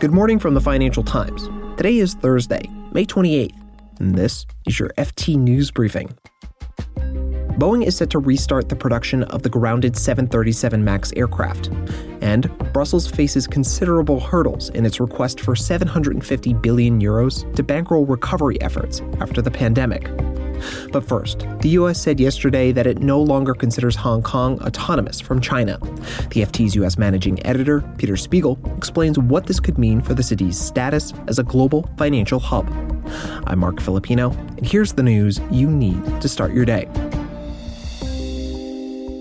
Good morning from the Financial Times. Today is Thursday, May 28th, and this is your FT News Briefing. Boeing is set to restart the production of the grounded 737 MAX aircraft, and Brussels faces considerable hurdles in its request for 750 billion euros to bankroll recovery efforts after the pandemic. But first, the US said yesterday that it no longer considers Hong Kong autonomous from China. The FT's US managing editor, Peter Spiegel, explains what this could mean for the city's status as a global financial hub. I'm Marc Filippino, and here's the news you need to start your day.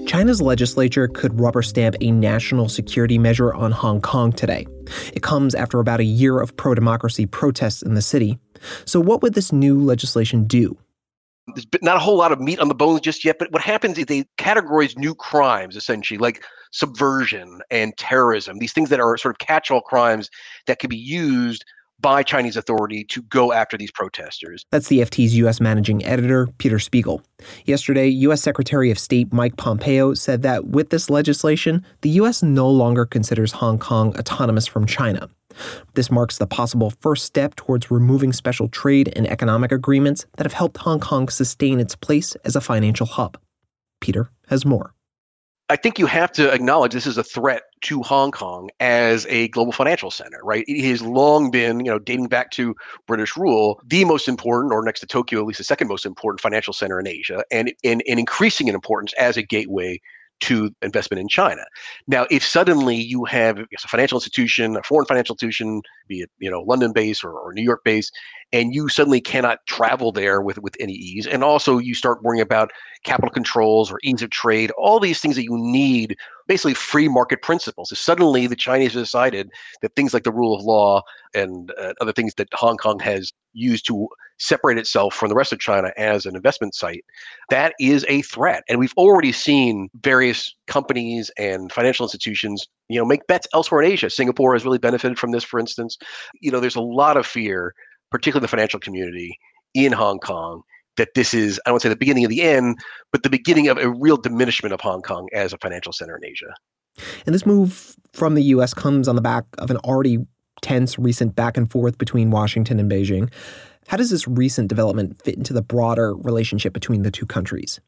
China's legislature could rubber stamp a national security measure on Hong Kong today. It comes after about a year of pro democracy protests in the city. So, what would this new legislation do? There's not a whole lot of meat on the bones just yet, but what happens is they categorize new crimes essentially, like subversion and terrorism, these things that are sort of catch all crimes that can be used by Chinese authority to go after these protesters. That's the FT's U.S. managing editor, Peter Spiegel. Yesterday, U.S. Secretary of State Mike Pompeo said that with this legislation, the U.S. no longer considers Hong Kong autonomous from China. This marks the possible first step towards removing special trade and economic agreements that have helped Hong Kong sustain its place as a financial hub. Peter has more. I think you have to acknowledge this is a threat to Hong Kong as a global financial center, right? It has long been, you know, dating back to British rule, the most important, or next to Tokyo, at least the second most important financial center in Asia, and, and, and increasing in importance as a gateway to investment in China. Now, if suddenly you have a financial institution, a foreign financial institution, be it you know London based or, or New York based, and you suddenly cannot travel there with with any ease, and also you start worrying about capital controls or ease of trade, all these things that you need, basically free market principles. If suddenly the Chinese decided that things like the rule of law and uh, other things that Hong Kong has used to separate itself from the rest of China as an investment site, that is a threat. And we've already seen various companies and financial institutions, you know, make bets elsewhere in Asia. Singapore has really benefited from this, for instance. You know, there's a lot of fear, particularly the financial community in Hong Kong, that this is, I won't say the beginning of the end, but the beginning of a real diminishment of Hong Kong as a financial center in Asia. And this move from the U.S. comes on the back of an already tense recent back and forth between Washington and Beijing. How does this recent development fit into the broader relationship between the two countries?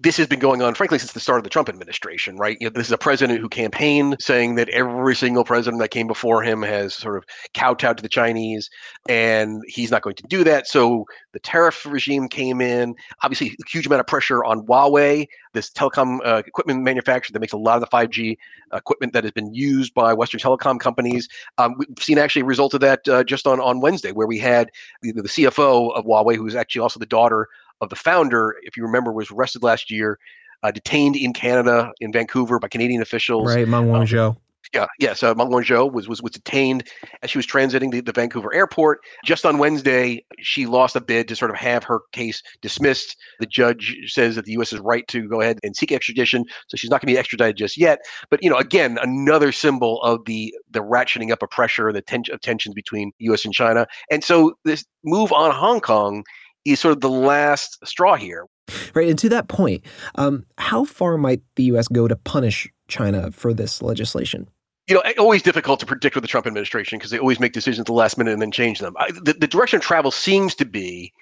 This has been going on, frankly, since the start of the Trump administration, right? You know, this is a president who campaigned saying that every single president that came before him has sort of kowtowed to the Chinese, and he's not going to do that. So the tariff regime came in. Obviously, a huge amount of pressure on Huawei, this telecom uh, equipment manufacturer that makes a lot of the 5G equipment that has been used by Western telecom companies. Um, we've seen actually a result of that uh, just on, on Wednesday, where we had the, the CFO of Huawei, who is actually also the daughter of the founder, if you remember, was arrested last year, uh, detained in Canada, in Vancouver, by Canadian officials. Right, Meng Wanzhou. Um, yeah, yes. Uh, Meng Wanzhou was, was was detained as she was transiting the, the Vancouver airport. Just on Wednesday, she lost a bid to sort of have her case dismissed. The judge says that the U.S. is right to go ahead and seek extradition, so she's not going to be extradited just yet. But you know, again, another symbol of the the ratcheting up of pressure, the ten- of tensions between U.S. and China. And so this move on Hong Kong is sort of the last straw here. Right. And to that point, um, how far might the U.S. go to punish China for this legislation? You know, always difficult to predict with the Trump administration because they always make decisions at the last minute and then change them. I, the, the direction of travel seems to be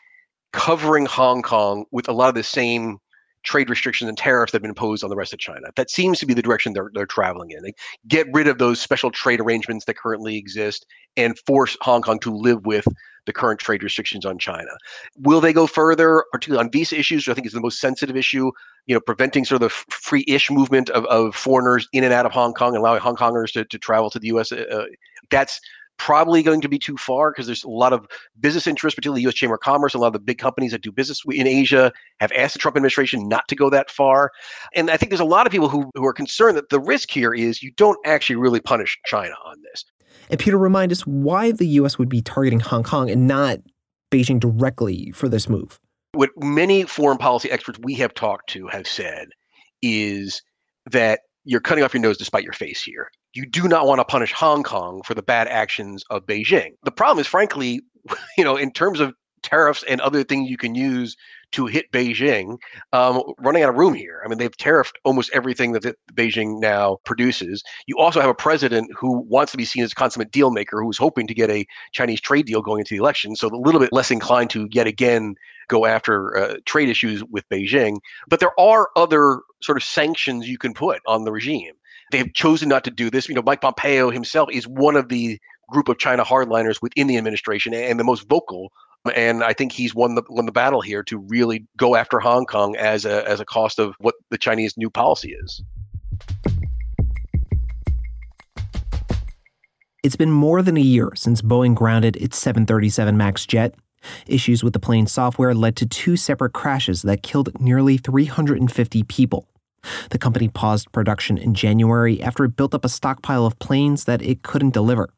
covering Hong Kong with a lot of the same trade restrictions and tariffs that have been imposed on the rest of China. That seems to be the direction they're, they're traveling in. They get rid of those special trade arrangements that currently exist and force Hong Kong to live with the current trade restrictions on China. Will they go further, particularly on visa issues, I think is the most sensitive issue, you know, preventing sort of the free-ish movement of, of foreigners in and out of Hong Kong and allowing Hong Kongers to, to travel to the U.S. Uh, that's probably going to be too far because there's a lot of business interest, particularly the U.S. Chamber of Commerce. A lot of the big companies that do business in Asia have asked the Trump administration not to go that far. And I think there's a lot of people who, who are concerned that the risk here is you don't actually really punish China on this. And Peter, remind us why the U.S. would be targeting Hong Kong and not Beijing directly for this move. What many foreign policy experts we have talked to have said is that you're cutting off your nose despite your face here. You do not want to punish Hong Kong for the bad actions of Beijing. The problem is, frankly, you know, in terms of tariffs and other things you can use to hit Beijing, um, running out of room here. I mean, they've tariffed almost everything that Beijing now produces. You also have a president who wants to be seen as a consummate deal maker, who's hoping to get a Chinese trade deal going into the election, so a little bit less inclined to yet again go after uh, trade issues with Beijing. But there are other sort of sanctions you can put on the regime. They've chosen not to do this. You know, Mike Pompeo himself is one of the group of China hardliners within the administration and the most vocal. And I think he's won the won the battle here to really go after Hong Kong as a as a cost of what the Chinese new policy is. It's been more than a year since Boeing grounded its 737 MAX jet. Issues with the plane's software led to two separate crashes that killed nearly 350 people. The company paused production in January after it built up a stockpile of planes that it couldn't deliver.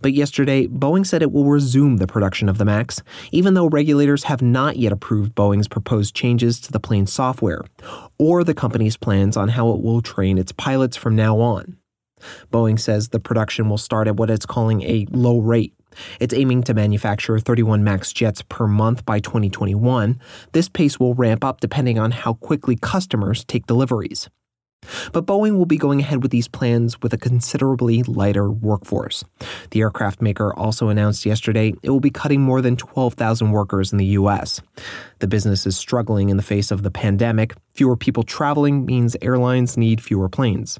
But yesterday, Boeing said it will resume the production of the MAX, even though regulators have not yet approved Boeing's proposed changes to the plane's software, or the company's plans on how it will train its pilots from now on. Boeing says the production will start at what it's calling a low rate. It's aiming to manufacture 31 MAX jets per month by 2021. This pace will ramp up depending on how quickly customers take deliveries. But Boeing will be going ahead with these plans with a considerably lighter workforce. The aircraft maker also announced yesterday it will be cutting more than 12,000 workers in the U.S. The business is struggling in the face of the pandemic. Fewer people traveling means airlines need fewer planes.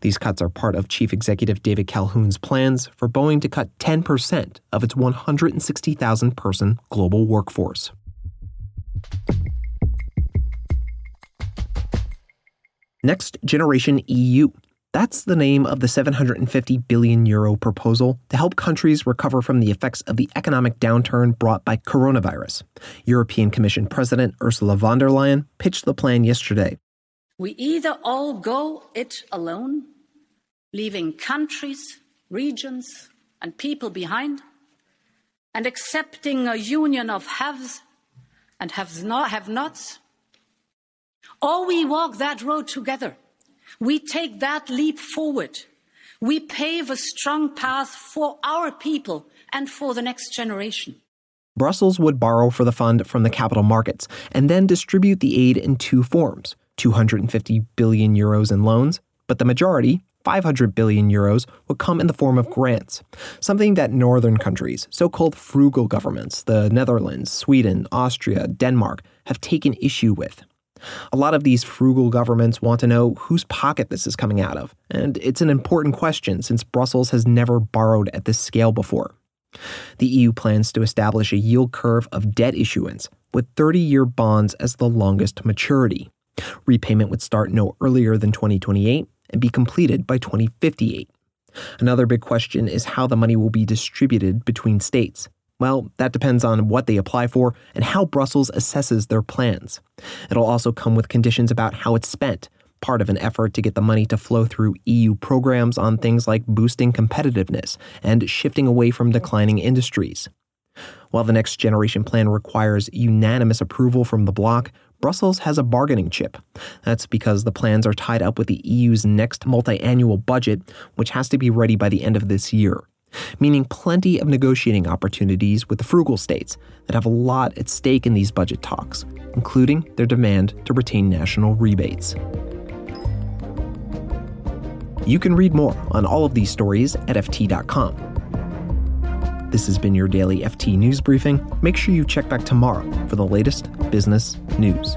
These cuts are part of Chief Executive David Calhoun's plans for Boeing to cut 10% of its 160,000 person global workforce. Next Generation EU. That's the name of the 750 billion euro proposal to help countries recover from the effects of the economic downturn brought by coronavirus. European Commission President Ursula von der Leyen pitched the plan yesterday. We either all go it alone, leaving countries, regions, and people behind, and accepting a union of haves and have nots or we walk that road together. We take that leap forward. We pave a strong path for our people and for the next generation. Brussels would borrow for the fund from the capital markets and then distribute the aid in two forms 250 billion euros in loans, but the majority, 500 billion euros, would come in the form of grants, something that northern countries, so called frugal governments, the Netherlands, Sweden, Austria, Denmark, have taken issue with. A lot of these frugal governments want to know whose pocket this is coming out of, and it's an important question since Brussels has never borrowed at this scale before. The EU plans to establish a yield curve of debt issuance, with 30 year bonds as the longest maturity. Repayment would start no earlier than 2028 and be completed by 2058. Another big question is how the money will be distributed between states. Well, that depends on what they apply for and how Brussels assesses their plans. It'll also come with conditions about how it's spent, part of an effort to get the money to flow through EU programs on things like boosting competitiveness and shifting away from declining industries. While the next generation plan requires unanimous approval from the bloc, Brussels has a bargaining chip. That's because the plans are tied up with the EU's next multi annual budget, which has to be ready by the end of this year meaning plenty of negotiating opportunities with the frugal states that have a lot at stake in these budget talks, including their demand to retain national rebates. You can read more on all of these stories at FT.com. This has been your daily FT News Briefing. Make sure you check back tomorrow for the latest business news.